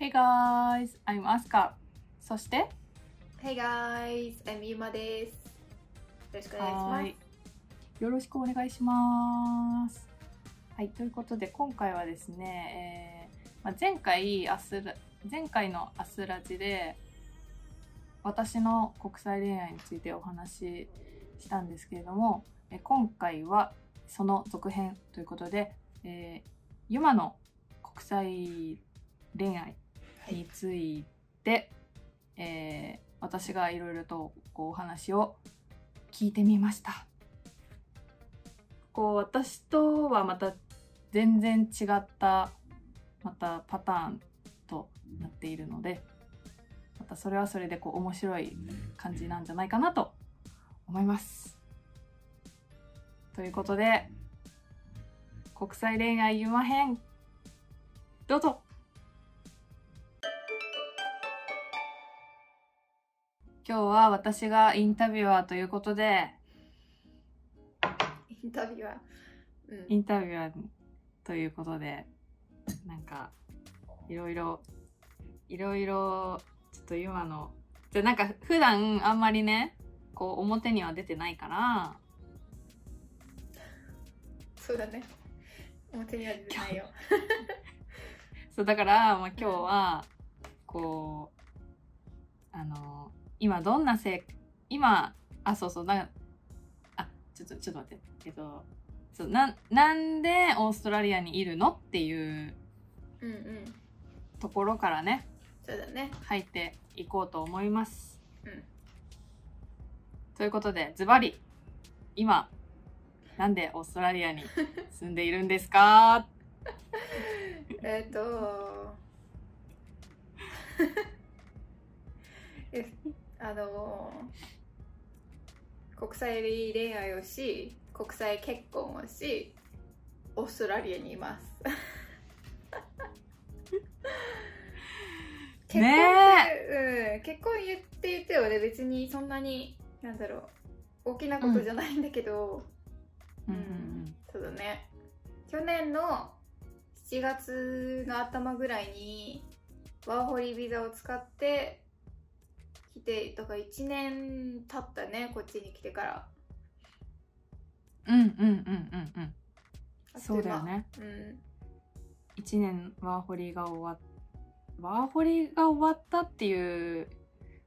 Hey guys, I'm Asuka. そして、Hey guys, I'm Yuma です。よろしくお願いします。はいよろしくお願いします。はい、ということで今回はですね、えーまあ、前回アスラ前回のアスラジで私の国際恋愛についてお話ししたんですけれども、えー今回はその続編ということで、えー、ユマの国際恋愛について、えー私がいろいろとこうお話を聞いてみました。こう私とはまた全然違ったまたパターンとなっているのでまたそれはそれでこう面白い感じなんじゃないかなと思います。ということで国際恋愛ユマ編どうぞ今日は私がインタビュアーということでインタビュアー？うんインタビュアーということでなんかいろいろいろいろちょっと今のじゃなんか普段あんまりねこう表には出てないからそうだね。表には出てないよ。そうだから、まあ、今日はこうあの今どんなせい今あそうそうなあちょっとちょっと待ってえっとそうなんなんでオーストラリアにいるのっていううんうん。ところからねそうだね。入っていこうと思います。うんということでズバリ今なんでオーストラリアに住んでいるんですか？えっと。えあの国際恋愛をし国際結婚をしオーストラリアにいます。結婚って、うん、結婚言って言ってよね別にそんなになんだろう大きなことじゃないんだけど、うん。うん。そうだね。去年の7月の頭ぐらいにワーホリビザを使って来てだから1年経ったねこっちに来てから。うんうんうんうんうん。うんそうだよね。うん。1年ワーホリが終わっワーホリが終わったっていう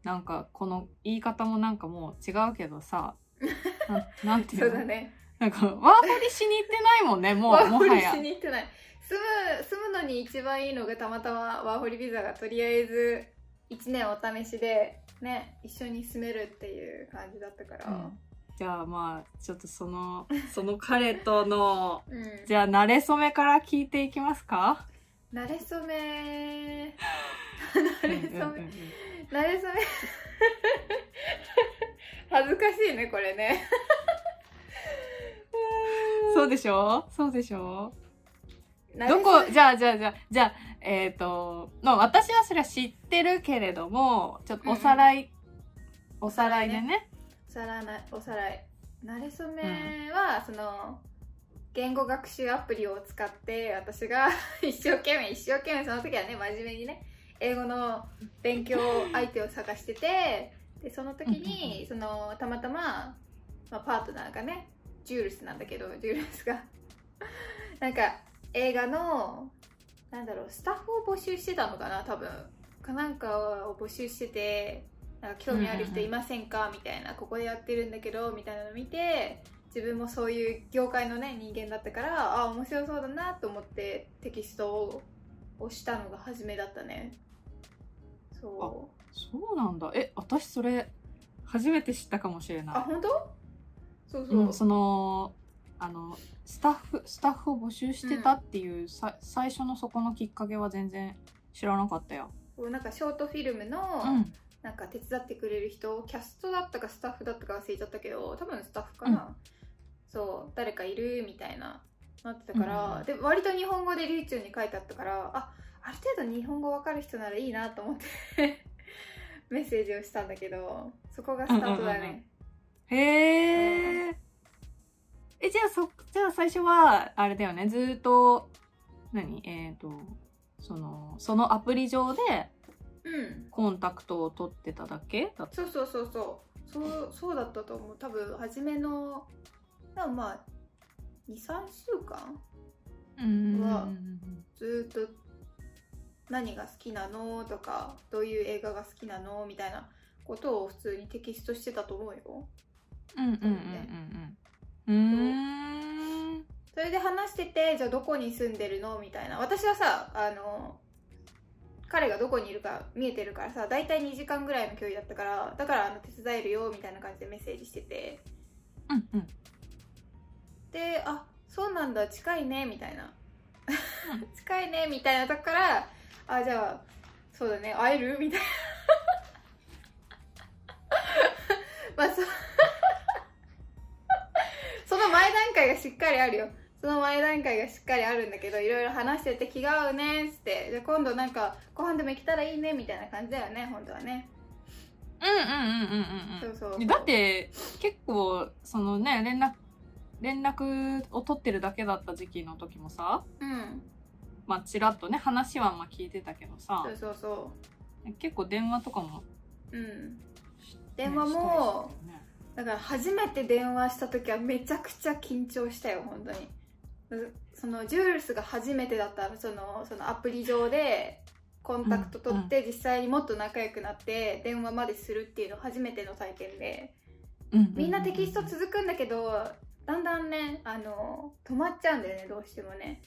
なんかこの言い方もなんかもう違うけどさ。ななんていの？そううだね。なんかワーホリしに行ってないもんねもワーホリうもはやしに行ってない。住む住むのに一番いいのがたまたまワーホリビザがとりあえず1年お試しでね一緒に住めるっていう感じだったから。うん。じゃあまあちょっとその その彼とのうん。じゃあ慣れ初めから聞いていきますか？慣れ初め。う ん慣れ初め、うんうんうん。慣れ初め。恥ずかしいねこれね。そうでしょ？そうでしょ？どこじゃあじゃあじゃあじゃあえっ、とまあ私はそれは知ってるけれどもちょっとおさらい、おさらいでね。おさらないおさらい。慣れ初めは、その言語学習アプリを使って私が 一生懸命一生懸命その時はね真面目にね英語の勉強相手を探しててでその時にそのたまたま、まあ、パートナーがねジュールスなんだけどジュールスが。なんか映画のなんだろうスタッフを募集してたのかな多分。かなんかを募集しててなんか興味ある人いませんかみたいなここでやってるんだけどみたいなの見て自分もそういう業界のね人間だったからあ面白そうだなと思ってテキストを押したのが初めだったね。そそうなんだ。え私それ初めて知ったかもしれない。うあ本当？そうそう、うん、そのあのスタッフスタッフを募集してたっていう、さ最初のそこのきっかけは全然知らなかったよ。なんかショートフィルムの、うん。なんか手伝ってくれる人キャストだったかスタッフだったか忘れちゃったけど多分スタッフかな、そう誰かいるみたいななってたから、うん。うんで割と日本語で流暢に書いてあったからあある程度日本語わかる人ならいいなと思って メッセージをしたんだけどそこがスタートだね、へえ。えじゃあそじゃあ最初はあれだよね。ずーっと何？えっ、とそのそのアプリ上でうん。コンタクトを取ってただけ？だったそうそうそうそう。そうそうだったと思う。多分初めのでもまあ23週間？うん。はずーっと何が好きなのとかどういう映画が好きなの？みたいなことを普通にテキストしてたと思うよ。うんうんうんうんうんうん。それで話しててじゃあどこに住んでるの？みたいな。私はさあの彼がどこにいるか見えてるからさ大体2時間ぐらいの距離だったからだからあの手伝えるよみたいな感じでメッセージしてて。うんうん。であそうなんだ近いねみたいな。近いねみたいなとこからあじゃあそうだね会える？みたいな。まあそその前段階がしっかりあるよ。その前段階がしっかりあるんだけどいろいろ話してて気が合うねっつって。じゃあ今度なんかご飯でも行けたらいいねみたいな感じだよね本当はね。うんうんうんうんそうそうう。んだって結構そのね連絡連絡を取ってるだけだった時期の時もさうん。まあちらっとね話はまあ聞いてたけどさそうそうそ結構電話とかも、ううん。ね電話もねだから初めて電話した時はめちゃくちゃ緊張したよ本当に。うそのジュールスが初めてだったそのそのアプリ上でコンタクト取って実際にもっと仲良くなって電話までするっていうの初めての体験で。みんなテキスト続くんだけどだんだんねあの止まっちゃうんだよねどうしてもね。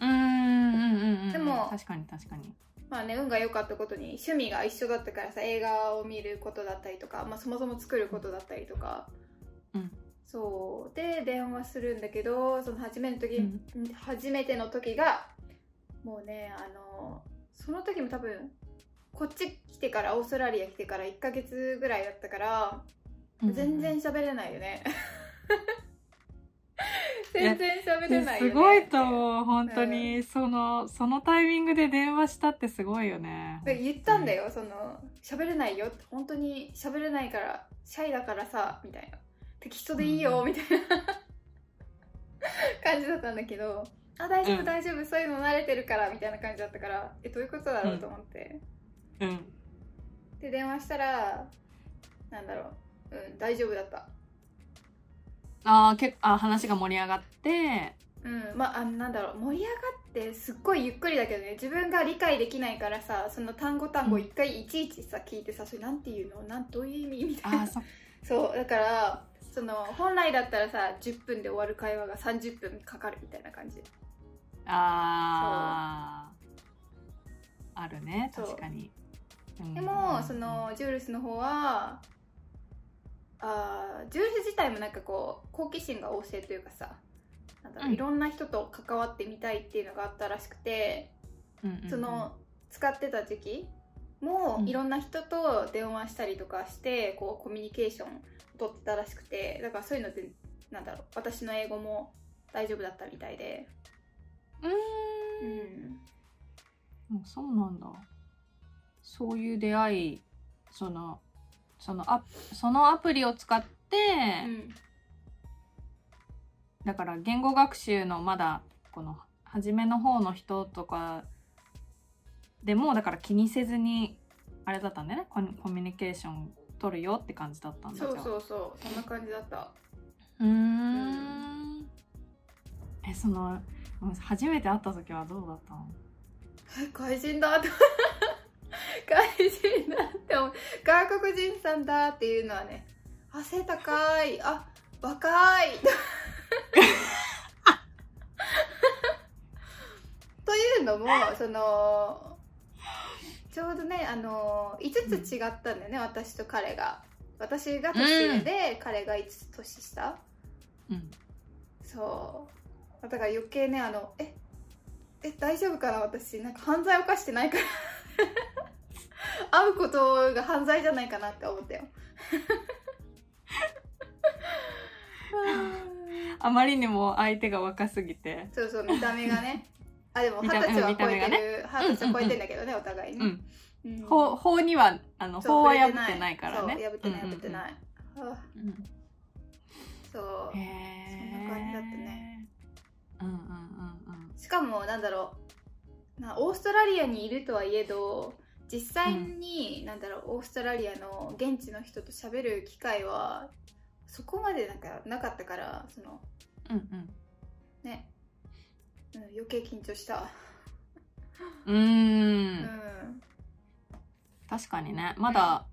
うんうんうんうんうん。でも確かに確かにまあね運が良かったことに趣味が一緒だったからさ映画を見ることだったりとか、まあ、そもそも作ることだったりとか。うん。そう。で電話するんだけどその初めの時、うん。初めての時がもうねあのその時も多分こっち来てからオーストラリア来てから1ヶ月ぐらいだったから全然喋れないよね 全然喋れないよね。すごいと思う本当に、そのそのタイミングで電話したってすごいよね。で言ったんだよその喋れないよ。って本当に喋れないからシャイだからさみたいな。テキストでいいよ、うんみたいな。感じだったんだけどあ大丈夫うん。大丈夫、そういうの慣れてるからみたいな感じだったからえどういうことだろうと思って、うん。で電話したらなんだろう。うん大丈夫だったあーけあ話が盛り上がって。うんまああなんだろう盛り上がってすっごいゆっくりだけどね。自分が理解できないからさその単語単語一回いちいちさ聞いてさそれなんていうの？なんどういう意味？みたいな。そそうだからその本来だったらさ10分で終わる会話が30分かかるみたいな感じ。あー。あるね確かに。うん。でもそのジュールスの方はあージュールス自体もなんかこう好奇心が旺盛というかさなんだろううん。いろんな人と関わってみたいっていうのがあったらしくて、うんうんうん。その使ってた時期もうん。いろんな人と電話したりとかしてこうコミュニケーション取ってたらしくてだからそういうのってなんだろう私の英語も大丈夫だったみたいで。うん。うん。そうなんだ。そういう出会いそのそのアそのアプリを使って、うんだから言語学習のまだこの初めの方の人とかでもだから気にせずにあれだったんだよね。コミュニケーション取るよって感じだったんだ。そうそうそう。そんな感じだった。うーん。えその初めて会った時はどうだったの？え怪人だって怪人だって思う。外国人さんだっていうのはねあ背高い。あ若い。というのもそのちょうどねあの5つ違ったんだよね、私と彼が。私が年上で、彼が5つ年下。うん。そう。だから余計ねあのええ大丈夫かな私。なんか犯罪犯してないから会うことが犯罪じゃないかなって思ったよ。あまりにも相手が若すぎて。そうそう見た目がね。あでも二十歳は超えてる。二十歳は超えてんだけどねお互いね、うん。うん。法法にはあのそう法は破ってないからね。そう破ってない破ってない、そう。そんな感じだったね。うんうんうんうん。しかもなんだろう。なオーストラリアにいるとはいえど実際に、なんだろうオーストラリアの現地の人と喋る機会はそこまでなんかなかったからそのうんうん。ね、うん、余計緊張した。うーうん。ん確かにね。まだ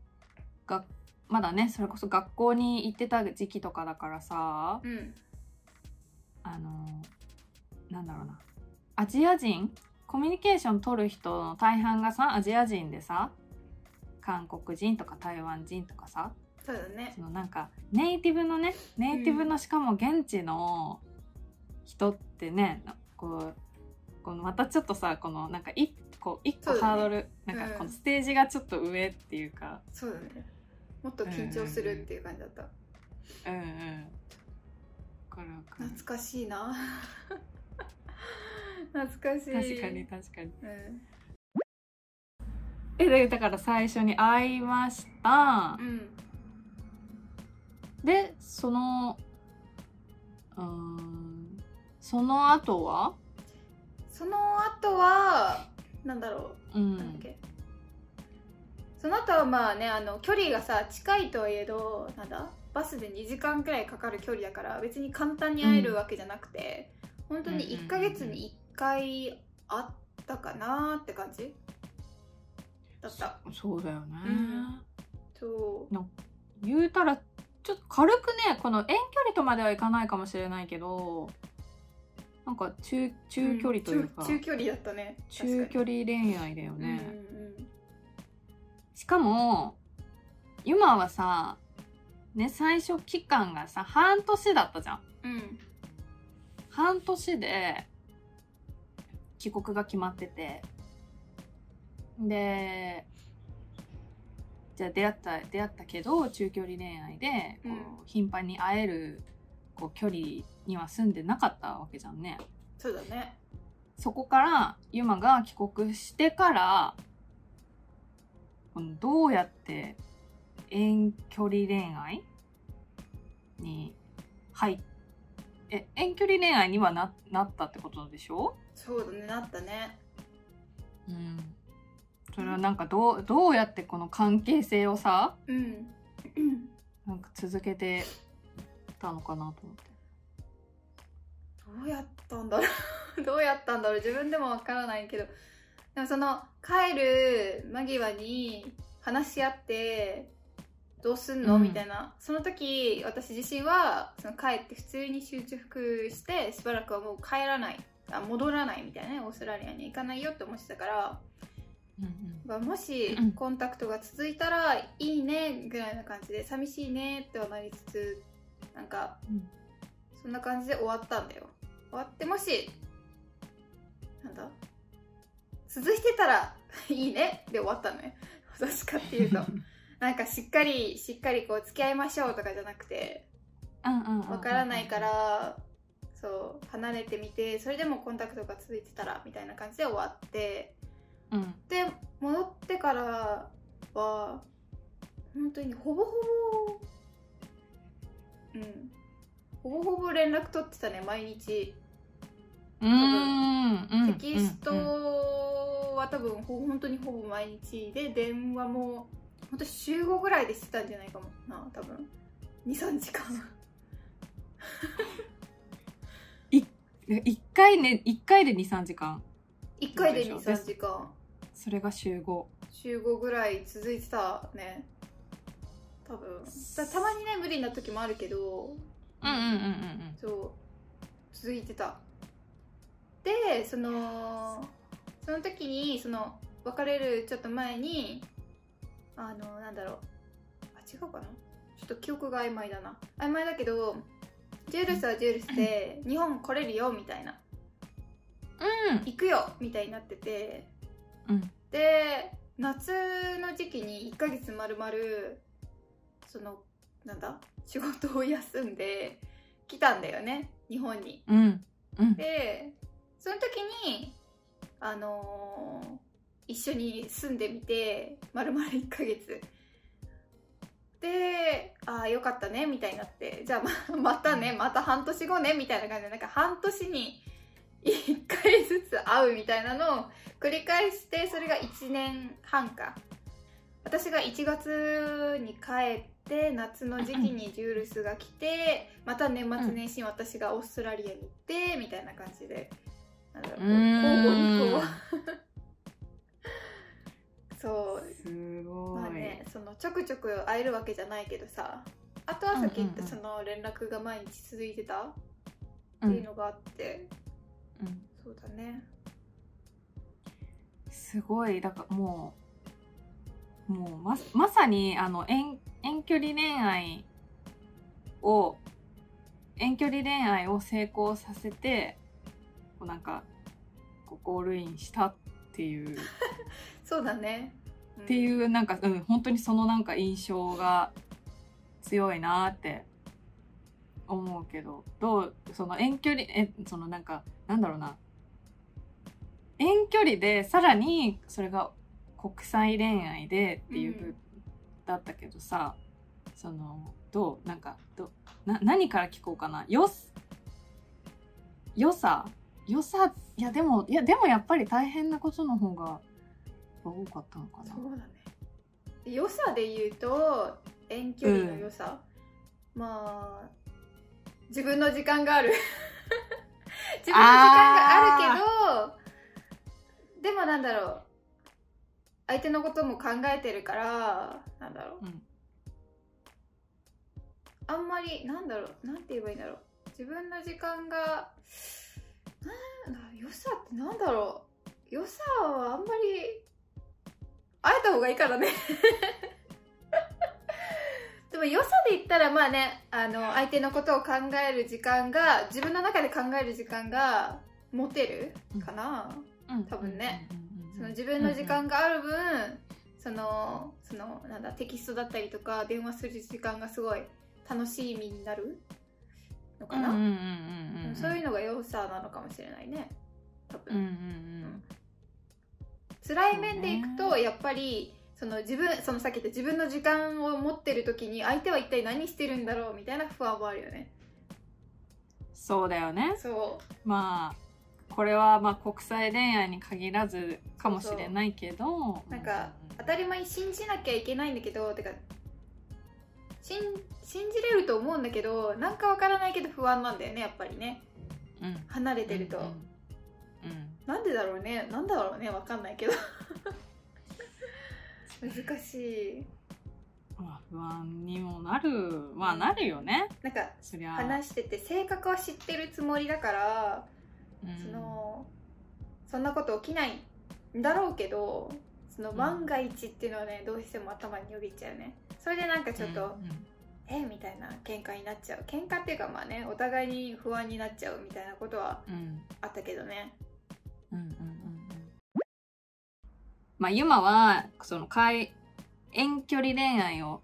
がまだねそれこそ学校に行ってた時期とかだからさ。うん。あのなんだろうな。アジア人コミュニケーション取る人の大半がさアジア人でさ韓国人とか台湾人とかさそうだね。そのなんかネイティブのねネイティブのしかも現地の人ってねこうこのまたちょっとさこのなんか一個一個ハードル、なんかこのステージがちょっと上っていうか。そうだね。もっと緊張するっていう感じだった、うんうん。わかるわかる。懐かしいな懐かしい。確かに確かに。うん。えでだから最初に会いました。うん。でそのうーんその後は？その後はなんだろう。う、なんだっんけ。その後はまあねあの距離がさ近いとはいえどなんだ？バスで2時間くらいかかる距離だから別に簡単に会えるわけじゃなくて、本当に1ヶ月に1回会ったかなって感じ？だった。そうだよね、うん。そう。言うたらちょっと軽くねこの遠距離とまではいかないかもしれないけどなんか中中距離というか、ん中中距離だったね。中距離恋愛だよ離ね、うんうんしかもユマはさね最初期間がさ半年だったじゃん。うん。半年で帰国が決まってて。でじゃあ出会った出会ったけど中距離恋愛でこう、うん。頻繁に会えるこう距離には住んでなかったわけじゃんね。そうだね。そこからユマが帰国してからこのどうやって遠距離恋愛に入っえ遠距離恋愛にはななったってことでしょ？そうだねなったね。うん。それはなんかどうどうやってこの関係性をさうん。なんか続けてたのかなと思って。どうやったんだろう。どうやったんだろう。自分でもわからないけど。でもその帰る間際に話し合ってどうすんの、うん。みたいな。その時私自身はその帰って普通に集中服してしばらくはもう帰らない。あ戻らないみたいなねオーストラリアに行かないよって思ってたからうんまあもしうん。コンタクトが続いたらいいねぐらいな感じで寂しいねってはなりつつなんかうん。そんな感じで終わったんだよ。終わってもしなんだ？続いてたら いいねで終わったのね私 かっていうと。なんかしっかりしっかりこう付き合いましょうとかじゃなくてうんうんうんうん。わからないからそう離れてみてそれでもコンタクトが続いてたらみたいな感じで終わって。うん。で戻ってからは本当にほぼほぼうん。ほぼほぼ連絡取ってたね毎日。うーんうん。テキストうんは多分ほ本当にほぼ毎日で電話も本当週5ぐらいでしてたんじゃないかもな多分。23時間一回ね一回で23時間。1回でそうでしょ。23時間。それが週5週5ぐらい続いてたね。多分。たたまにね無理な時もあるけど。うんうんうんうん。そう。続いてた。でそのその時にその別れるちょっと前にあのなんだろう。あ違うかな。ちょっと記憶が曖昧だな。曖昧だけどジュールスはジュールスで日本来れるよみたいな。うん。行くよみたいになってて。うん。で夏の時期に1ヶ月まるまるそのなんだ仕事を休んで来たんだよね。日本に。うん。うん。でその時にあのー一緒に住んでみてまるまる1ヶ月でああよかったねみたいになってじゃあま またねまた半年後ねみたいな感じでなんか半年に1回ずつ会会うみたいなのを繰り返してそれが1年半か。私が1月に帰って夏の時期にジュールスが来てまた年末年始に私がオーストラリアに行ってみたいな感じで。なんだろう交互にこうそう。すごい、まあねそのちょくちょく会えるわけじゃないけどさあとはさっき言ったうんうんうん。その連絡が毎日続いてた？っうん。ていうのがあって、うん。そうだね。すごい。だからもうもうままさにあの遠遠距離恋愛を遠距離恋愛を成功させてこうなんかこうゴールインしたっていう そうだね、うん。っていうなんか、うん、本当にそのなんか印象が強いなって思うけど。どうその遠距離えそのなんかなんだろうな。遠距離でさらにそれが国際恋愛でっていう、うん。だったけどさそのどうなんかどな何から聞こうかな。よす良さ？良さ？いやでもいやでもやっぱり大変なことの方が多かったのかな。そうだね。良さで言うと遠距離の良さ、まあ自分の時間がある。自分の時間があるけどでもなんだろう。相手のことも考えてるからなんだろう、うん。あんまりなんだろう。なんて言えばいいんだろう。自分の時間がなんだ良さってなんだろう。良さはあんまり会えた方がいいからね。でも良さで言ったらまあねあの相手のことを考える時間が自分の中で考える時間が持てるかな、うん。多分ね。うんうんうんその自分の時間がある分、そのそのなんだテキストだったりとか電話する時間がすごい楽しみになるのかな、うんうんうんうんうん。そういうのが良さなのかもしれないね。多分、うんうんうん辛い面でいくとやっぱりその自分そのさっき言った自分の時間を持ってる時に相手は一体何してるんだろうみたいな不安もあるよね。そうだよね。そまあこれはまあ国際恋愛に限らずかもしれないけど。うなんか当たり前に信じなきゃいけないんだけどてか信信じれると思うんだけどなんかわからないけど不安なんだよねやっぱりね。うん。離れてると、うんうんなんでだろうね。なんだろうね。わかんないけど。難しい。まあ不安にもなる。まあなるよね。なんか話してて性格は知ってるつもりだからうん。そのそんなこと起きないんだろうけどそのん。万が一っていうのはねどうしても頭によぎっちゃうね。それでなんかちょっと、うんうん。え？みたいな喧嘩になっちゃう。喧嘩っていうかまあねお互いに不安になっちゃうみたいなことはうん。あったけどね。うんうんうんうんまあユマはその海遠距離恋愛を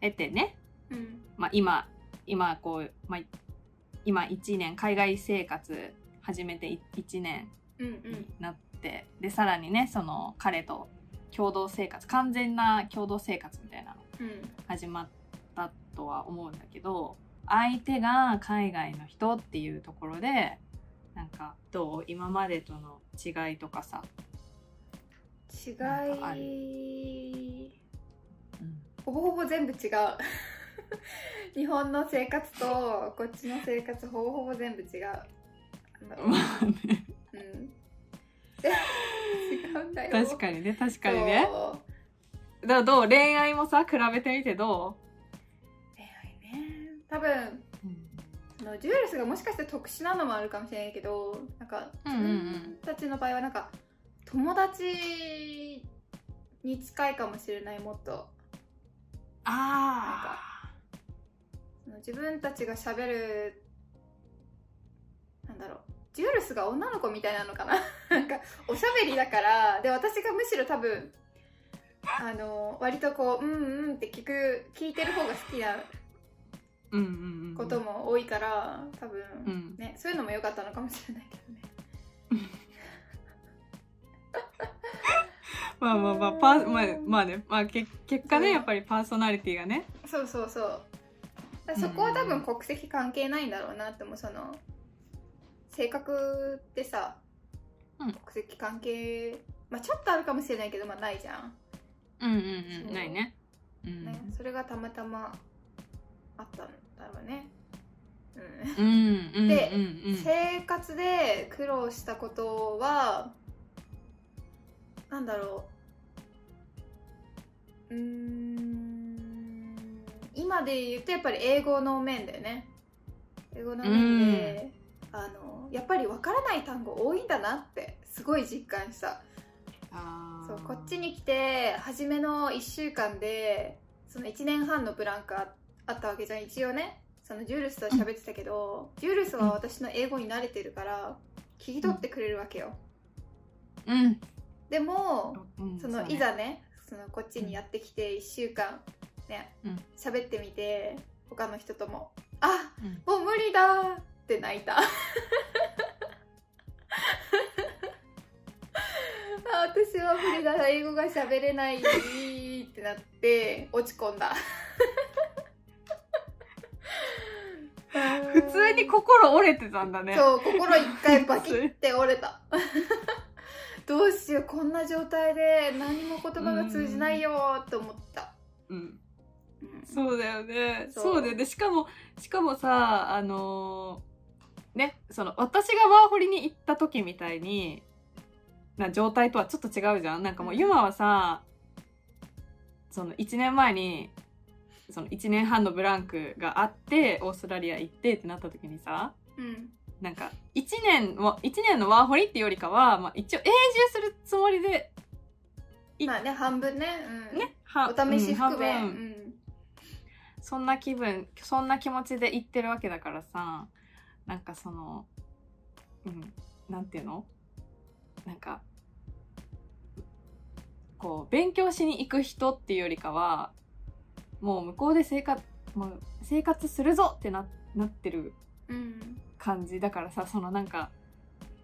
得てね、うん。まあ、今今こう、まあ、今1年海外生活始めて1年うんうにんなって、でさらにねその彼と共同生活完全な共同生活みたいなのうん。始まったとは思うんだけど相手が海外の人っていうところでなんかどう？今までとの違いとかさ、違い。うん。ほぼほぼ全部違う。日本の生活とこっちの生活ほぼほぼ全部違う。まあね。うん。違うんだよ。確かにね確かにね。だどう恋愛もさ比べてみてど恋愛ね。多分のジュールスがもしかして特殊なのもあるかもしれないけどなんか自分たちの場合はなんか友達に近いかもしれないもっと。あその自分たちがしゃべるなんだろう。ジュールスが女の子みたいなのかな。なんかおしゃべりだからで私がむしろ多分あの割とこううんうんって聞く聞いてる方が好きなことも多いから多分、うん。ねそういうのも良かったのかもしれないけどね。まあまあまあパーまあまあね。まあけ結果ねやっぱりパーソナリティがね。そうそうそう。そこは多分国籍関係ないんだろうなって思うその性格ってさうん。国籍関係、まあちょっとあるかもしれないけどまあないじゃん、うんうんそう。うんないね。うん。ね、それがたまたまあったんだろうね。うん。で生活で苦労したことはなんだろう。うーん。今で言うとやっぱり英語の面だよね。英語の面で、あのやっぱりわからない単語多いんだなってすごい実感した。そうこっちに来て初めの1週間でその1年半のブランクああったわけじゃん一応ねそのジュールスと喋ってたけど、ジュールスは私の英語に慣れてるから聞き取ってくれるわけよ、うん。でもうん。そのいざねそのこっちにやってきて1週間ねうん。喋ってみて他の人とも「あうん。もう無理だ!」って泣いた。あ私は無理だ英語が喋れないってなって落ち込んだ普通に心折れてたんだね。そう心一回バキって折れた。どうしようこんな状態で何も言葉が通じないよって思った、うん。うんそうだよね。そう。だよね。しかもしかもさあのーねその私がワーホリに行った時みたいにな状態とはちょっと違うじゃん。なんかもううん。ユマはさその1年前にその1年半のブランクがあってオーストラリア行ってってなった時にさうん。なんか1年も1年のワーホリっていうよりかは、まあ、一応永住するつもりでいまあね半分ね、うん、ねはお試し含め、分。うん。そんな気分そんな気持ちで行ってるわけだからさなんかそのうんなんていうの？なんかこう勉強しに行く人っていうよりかはもう向こうで生活もう生活するぞってななってるうん。感じだからさそのなんか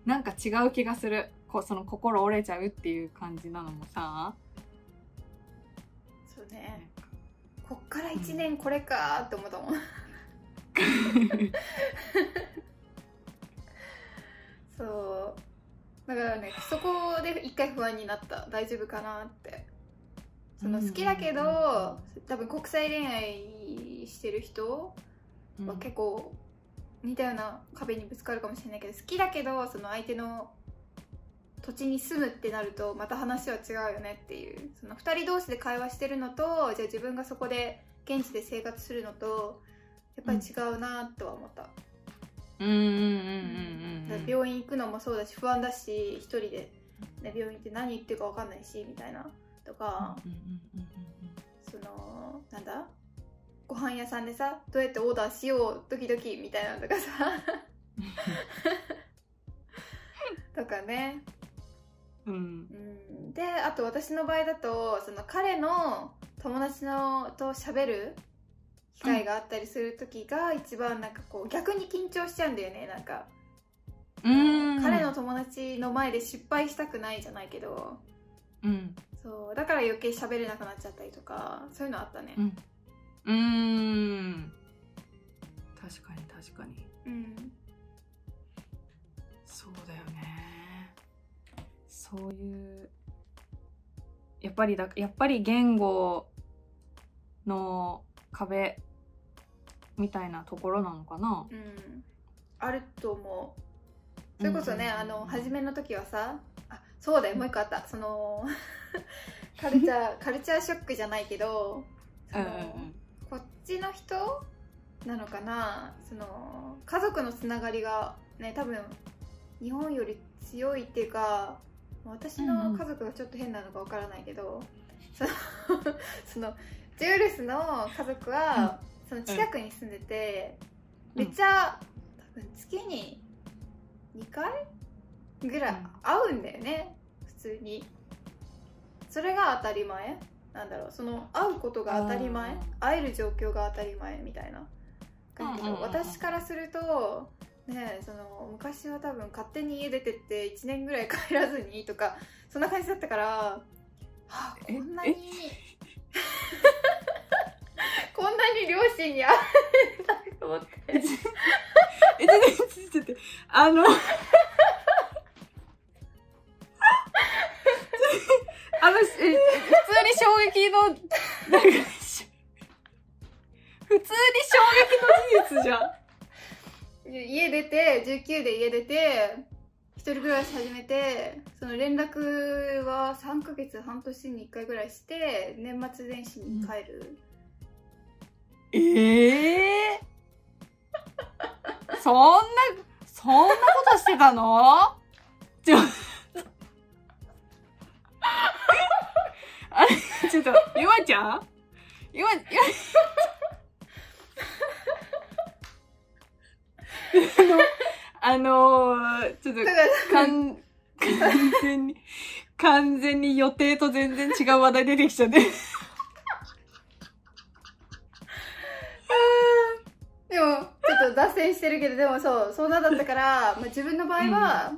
なんか違う気がする。こうその心折れちゃうっていう感じなのもさ。そうね。こっから1年これかーって思ったもん、そう。だからねそこで一回不安になった。大丈夫かなってその好きだけど多分国際恋愛してる人は結構似たような壁にぶつかるかもしれないけど好きだけどその相手の土地に住むってなるとまた話は違うよねっていう。その2人同士で会話してるのとじゃあ自分がそこで現地で生活するのとやっぱり違うなとは思った、うんうんうんうん病院行くのもそうだし不安だし一人で、ね、病院行って何言ってるか分かんないしみたいなとか、そのなんだ？ご飯屋さんでさどうやってオーダーしようドキドキみたいなのとかさ。とかね、うん。うん、であと私の場合だとその彼の友達のと喋る機会があったりする時が一番なんかこう逆に緊張しちゃうんだよねなんか、うん。彼の友達の前で失敗したくないじゃないけど。うんそうだから余計喋れなくなっちゃったりとかそういうのあったね。うん。うーん。確かに確かに。うん。そうだよねそういうやっぱりだやっぱり言語の壁みたいなところなのかな。うん、あると思う。それこそね、うんあの初めの時はさあそうだよもう一個あった。その カルチャーカルチャーショックじゃないけどその、こっちの人なのかな？その家族のつながりがね多分日本より強いっていうか私の家族がちょっと変なのかわからないけど、その そのジュールスの家族は、その近くに住んでて、うん。めっちゃ多分月に2回ぐらい会うんだよね、普通に。それが当たり前？なんだろう？その会うことが当たり前？会える状況が当たり前みたいな感じうんうんうんうん。私からするとねその昔は多分勝手に家出てって1年ぐらい帰らずにとかそんな感じだったから、はあ、こえんなに こんなに両親に会えたと思って。えちょちょちょちょちょあのあの、え普通に衝撃の、なんかし普通に衝撃の事実じゃん。家出て19で家出て一人暮らし始めてその連絡は3ヶ月半年に1回ぐらいして年末年始に帰る、ええそんな、そんなことしてたの？ちょ、あれ、ちょっと、ゆまちゃん？ゆま、ゆま、あのー、ちょっと完全に、完全に予定と全然違う話題出てきちゃって。でもちょっと脱線してるけどでもそうそんなだったから、まあ、自分の場合は、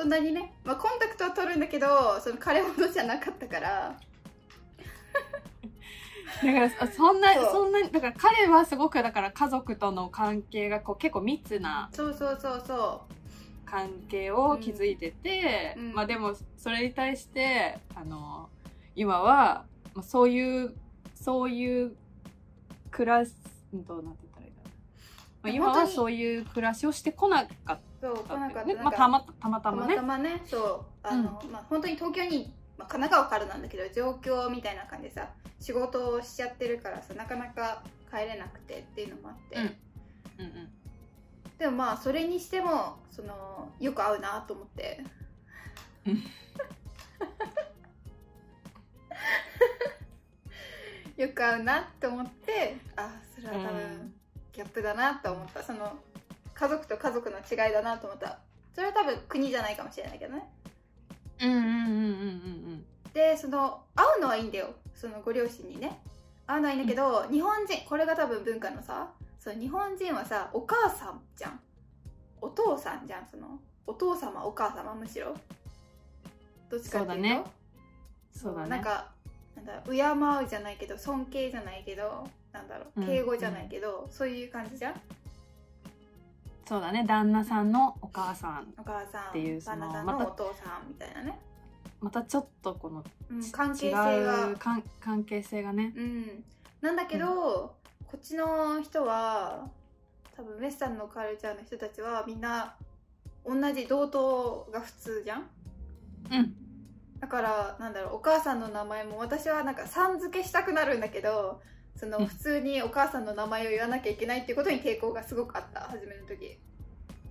そんなにね、まあ、コンタクトは取るんだけどその彼ほどじゃなかったから。だからあそんなそんなだから彼はすごくだから家族との関係がこう結構密なそうそうそうそ関係を築いてて、うん。うん。まあでもそれに対してあの今はまあそういうそういう暮らしどうなんてまあ、今はそうい。う暮らしをしてこなかっうそう来たなかった。ねなんかまあたまたまたたまね。またまねそうあの、まあ本当に東京に、まあ、神奈川からなんだけど上京みたいな感じでさ仕事をしちゃってるからさなかなか帰れなくてっていうのもあって、うん。うんうん。でもまあそれにしてもそのよく合うなと思って。うん。よく合うなって思ってあそれは多うん。分ギャップだなと思った。その家族と家族の違いだなと思った。それは多分国じゃないかもしれないけどね。うんうんうんうんうんでその会うのはいいんだよ。そのご両親にね。会うのはいいんだけど、日本人これが多分文化のさその日本人はさお母さんじゃん。お父さんじゃんそのお父様お母様むしろ。どっちかっていうと。そうだね。そうだね。なんかなんだ敬うじゃないけど尊敬じゃないけどなんだろううん。敬語じゃないけど、そういう感じじゃん？そうだね。旦那さんのお母さんお母さんっていうその旦那さんまたのお父さんみたいなね、またちょっとこのうん、ち関係性違がう関関係性がね。うん、なんだけど、こっちの人は多分ウェスタンのカルチャーの人たちはみんな同じ同等が普通じゃん？うん。だからなんだろうお母さんの名前も私はなんかさん付けしたくなるんだけどそうん。の普通にお母さんの名前を言わなきゃいけないっていうことに抵抗がすごくあった初めの時、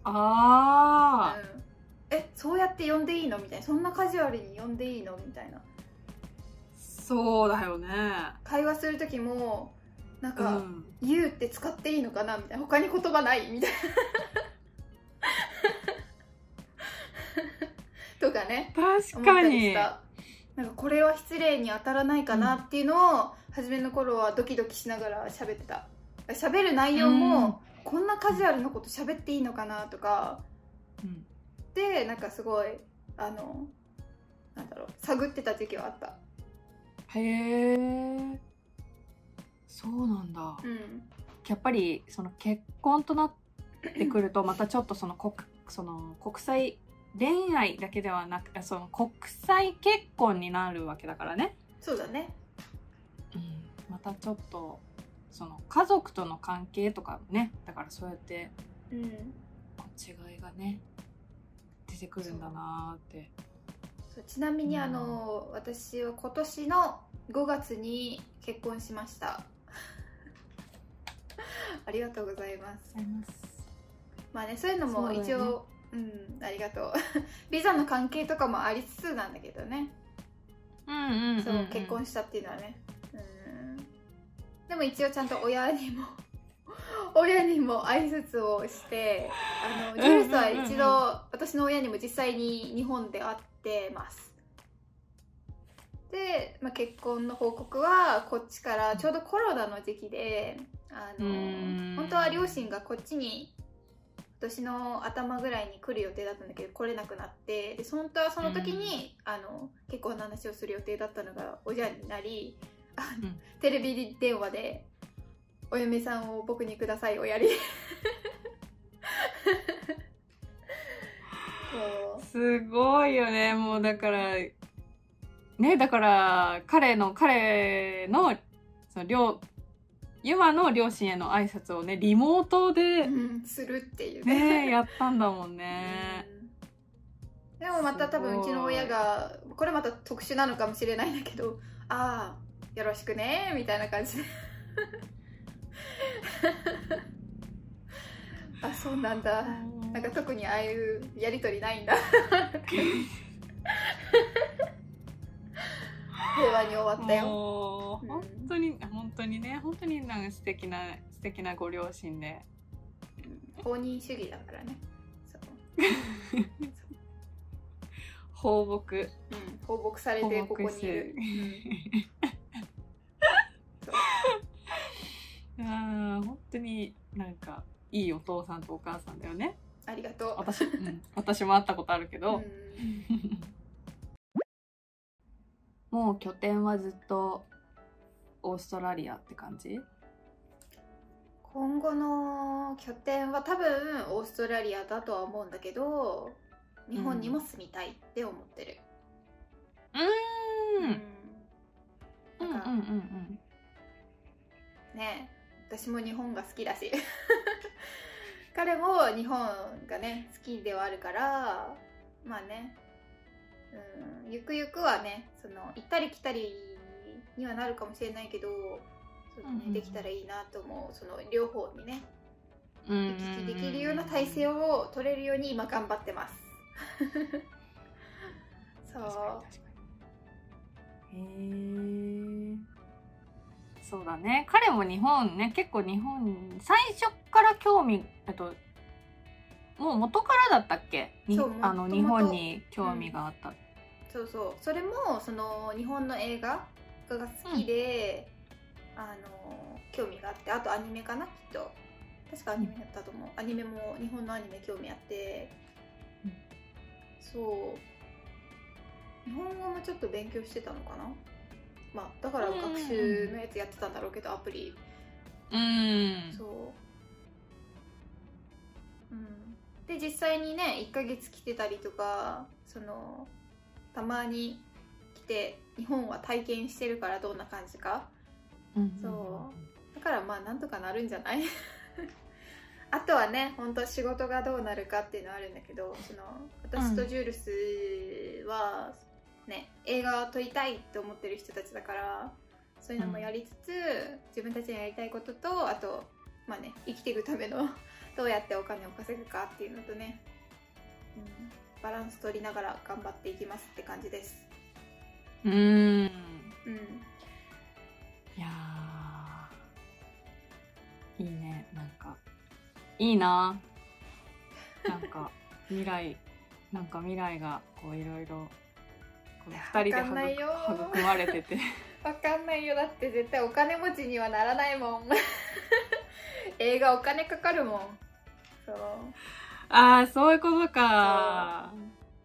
ああ、うん、えそうやって呼んでいいの？みたいな。そんなカジュアルに呼んでいいの？みたいな。そうだよね。会話する時もなんか、うん。言うって使っていいのかな？みたいな。他に言葉ない？みたいな。とかね。確思ったかにりしたなんかこれは失礼に当たらないかなっていうのを、初めの頃はドキドキしながら喋ってた。喋る内容も、こんなカジュアルなこと喋っていいのかなとか。うん。でなんかすごいあのなんだろう探ってた時期はあった。へえ。そうなんだ。うん。やっぱりその結婚となってくるとまたちょっとその国その国際恋愛だけではなくてその国際結婚になるわけだからね、そうだね。うん、またちょっとその家族との関係とかねだからそうやってうん。違いがね出てくるんだなーって。そう。ちなみにうん。あの、私は今年の5月に結婚しました。ありがとうございます。まあねそういうのも一応う,、んありがとう。ビザの関係とかもありつつなんだけどね。うんうんうん、うん、そう結婚したっていうのはね。うん。でも一応ちゃんと親にも 親にも挨拶をしてあのジルスは一度、私の親にも実際に日本で会ってます。で、まあ、結婚の報告はこっちからちょうどコロナの時期であのうん。本当は両親がこっちに今年の頭ぐらいに来る予定だったんだけど来れなくなってで本当はその時に、あの結婚の話をする予定だったのがおじゃんになりあの、うん。テレビ電話で「お嫁さんを僕にください」をやり。すごいよね。もうだからねだから彼の彼のその両ユマの両親への挨拶をねリモートでうんするっていう。ねやったんだもんね。うん。でもまた多分うちの親がこれまた特殊なのかもしれないんだけどああよろしくねみたいな感じで。あそうなんだ。なんか特にああいうやりとりないんだ 平和に終わったよ。本当に本当にね本当になんか素敵な素敵なご両親で。放任主義だからね。放牧。うん、放牧されてここにいる、そう。あー本当になんかいいお父さんとお母さんだよね。ありがとう。私,、うん、私も会ったことあるけど、うんもう拠点はずっとオーストラリアって感じ？今後の拠点は多分オーストラリアだとは思うんだけど日本にも住みたいって思ってる、うん。うん。うんなんかうんうん。ね私も日本が好きだし。彼も日本がね好きではあるからまあねうんゆくゆくはねその行ったり来たりにはなるかもしれないけどそうだね、うんうんできたらいいなと思う。その両方にね。うん行き来できるような体制を取れるように今頑張ってます。そう。へえそうだね。彼も日本ね結構日本最初から興味えっともう元からだったっけ？あの日本に興味があった、そうそう。それもその日本の映画が好きで、あの興味があってあとアニメかなきっと。確かアニメだったと思う、アニメも日本のアニメ興味あって、うん。そう。日本語もちょっと勉強してたのかな？まあだから学習のやつやってたんだろうけどアプリ。うん。そう、うん、で実際にね1ヶ月来てたりとかそのたまに来て日本は体験してるからどんな感じか。うんそう。だからまあなんとかなるんじゃない？あとはね本当仕事がどうなるかっていうのはあるんだけどその私とジュールスは、ね、映画を撮りたいって思ってる人たちだからそういうのもやりつつ、自分たちのやりたいこととあとまあね生きていくためのどうやってお金を稼ぐかっていうのとね、うん、バランス取りながら頑張っていきますって感じです。うん。うん。いやー。いいね。なんかいいな。なんか 未来なんか未来がこういろいろこの二人で育育まれてて。わかんないよ。だって絶対お金持ちにはならないもん。映画お金かかるもんそう。ああそういうことか。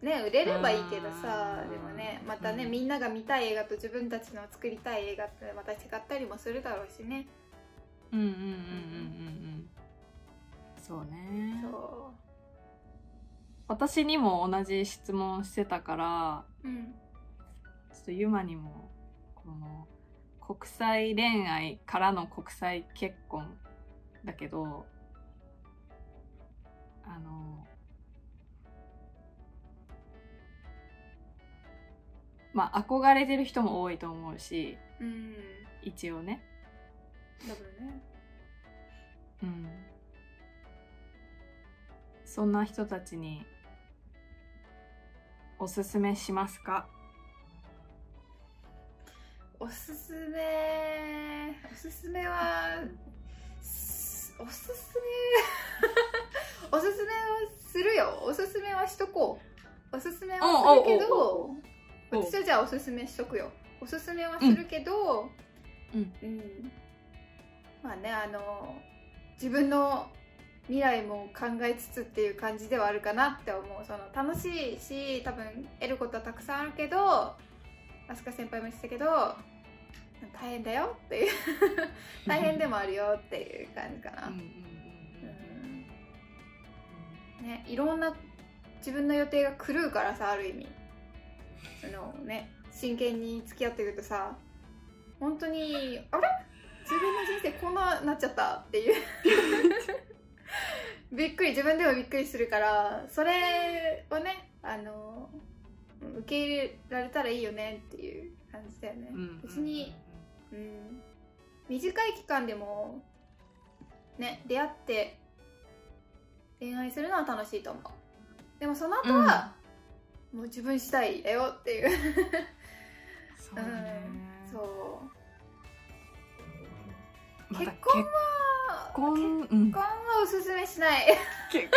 ね売れればいいけどさうんでもねまたね、うんみんなが見たい映画と自分たちの作りたい映画ってまた違ったりもするだろうしね。うんうんうんうんうんうん。そうね。そ私にも同じ質問してたからううん。ちょっとユマにもこの国際恋愛からの国際結婚だけどあのまあ憧れてる人も多いと思うしうん。一応ね。多分ね。うん。そんな人たちにおすすめしますか？おすすめおすすめはすおすすめ？おすすめはするよ。おすすめはしとこう。おすすめはするけど私はじゃあおすすめしとくよ。おすすめはするけどうん。うん。まあねあの自分の未来も考えつつっていう感じではあるかなって思う。その楽しいし多分得ることはたくさんあるけど飛鳥先輩も言ってたけど大変だよっていう。大変でもあるよっていう感じかな、うんうんね、いろんな自分の予定が狂うからさある意味。そのね真剣に付き合っていくとさ本当にあれ？自分の人生こんななっちゃったっていう。びっくり自分でもびっくりするからそれをねあの受け入れられたらいいよねっていう感じだよね、うん。別に、うん、短い期間でもね出会って恋愛するのは楽しいと思う。でもその後は、もう自分次第だよっていう。そうだね。うんそう。結婚結は婚うん結婚はおすすめしない。結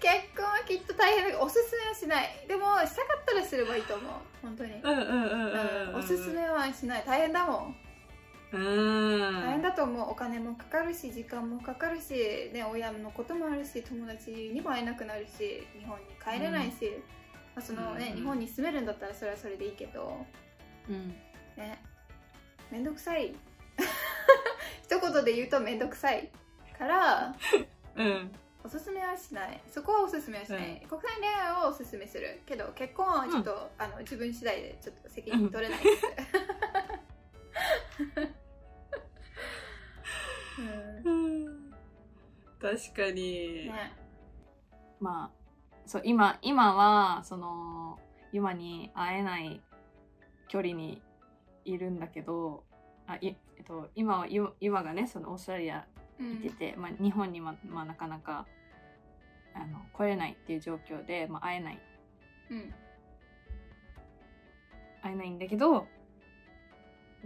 結婚はきっと大変だけどおすすめはしない。でもしたかったらすればいいと思う。本当に、うんうんうんうん。うんおすすめはしない。大変だもん大変だと思う。お金もかかるし時間もかかるし、ね、親のこともあるし友達にも会えなくなるし日本に帰れないし、まあそのねうん日本に住めるんだったらそれはそれでいいけどうん。ね。めんどくさい。一言で言うとめんどくさいからうん。おすすめはしない。そこはおすすめはしない、国際恋愛をおすすめするけど結婚はちょっと、あの自分次第でちょっと責任取れないです、うん。確かに、ね。まあそう今今はその今に会えない距離にいるんだけどあい、えっと、今はゆ今がねそのオーストラリアうん。いてて、まあ、日本にま、まあ、なかなかあの来れないっていう状況で、まあ、会えない。うん。会えないんだけど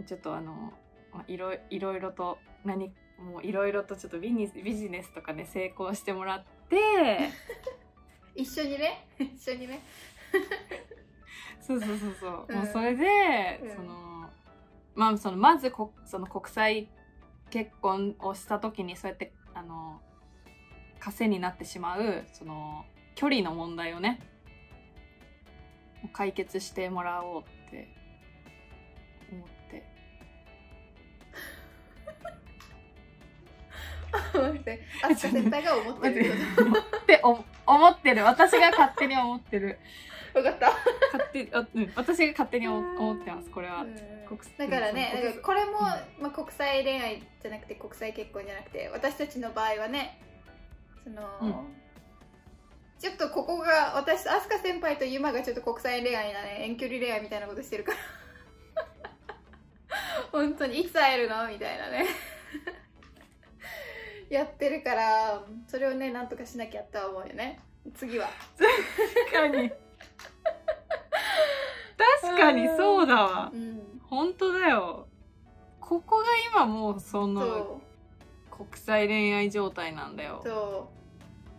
ちょっとあの、まあ、いろいろいろと何もういろいろとちょっとビジネスビジネスとかね成功してもらって。一緒にね。一緒にね。そうそうそうそう、うん。もうそれで、うん。そのまあそのまずこその国際結婚をした時にそうやってあの枷になってしまうその距離の問題をね解決してもらおうって待ってあすか先輩が思ってるってお思ってる。私が勝手に思ってる。分かった。勝手あ、うん、私が勝手に思思ってます。これは、だからねこれも、まあ、国際恋愛じゃなくて国際結婚じゃなくて私たちの場合はねその、うん。ちょっとここが私と飛鳥先輩とユマがちょっと国際恋愛なね。遠距離恋愛みたいなことしてるから。本当にいつ会えるの？みたいなねやってるからそれをねなんとかしなきゃとは思うよね。次は。確かに。確かにそうだわ。うん。本当だよ。ここが今もうそのそ国際恋愛状態なんだよ。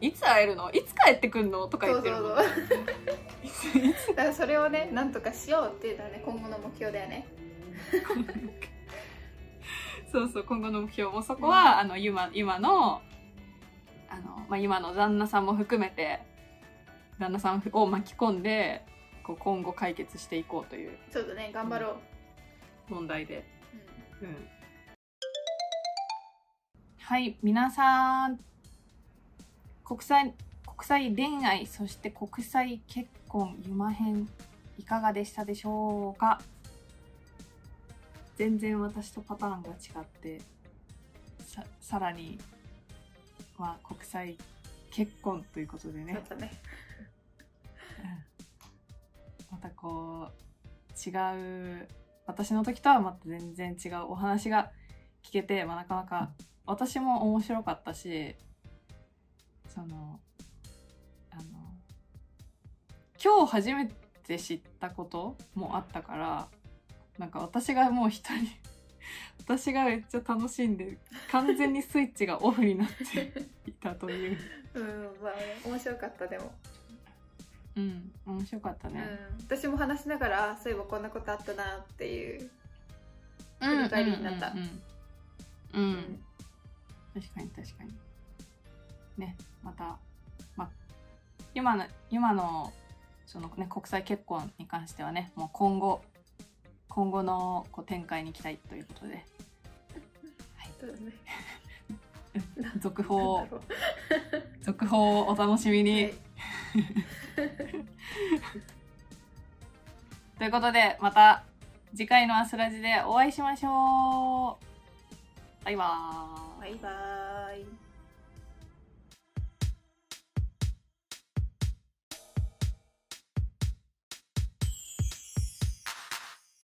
いつ会えるの？いつ帰ってくんの？とか言ってるもん。そういついつ？うだからそれをねなんとかしようっていうのはね今後の目標だよねそうそう今後の目標もそこは、あの今今のあの、まあ、今の旦那さんも含めて旦那さんを巻き込んでこう今後解決していこうという。そうだね頑張ろう、問題で、うん。うん、はい皆さん。国際国際恋愛そして国際結婚ゆま編いかがでしたでしょうか？全然私とパターンが違ってささらにまあ国際結婚ということでね。そうだね。またこう違う私の時とはまた全然違うお話が聞けて、まあ、なかなか私も面白かったしそのあの今日初めて知ったこともあったからなんか私がもう一人 私がめっちゃ楽しんで完全にスイッチがオフになっていたという、うんまあね面白かったでも、うん、面白かったうんね。、私も話しながらあそういえばこんなことあったなっていう。振り返りになった。うんうんうん、うん。確かに確かに。ねまた、ま、今の今のその、ね、国際結婚に関してはねもう今後今後のこう展開に期待ということで。そうだね。続報続報をお楽しみに、はい。ということで、また次回のアスラジでお会いしましょう。バイバーイ。バイバーイ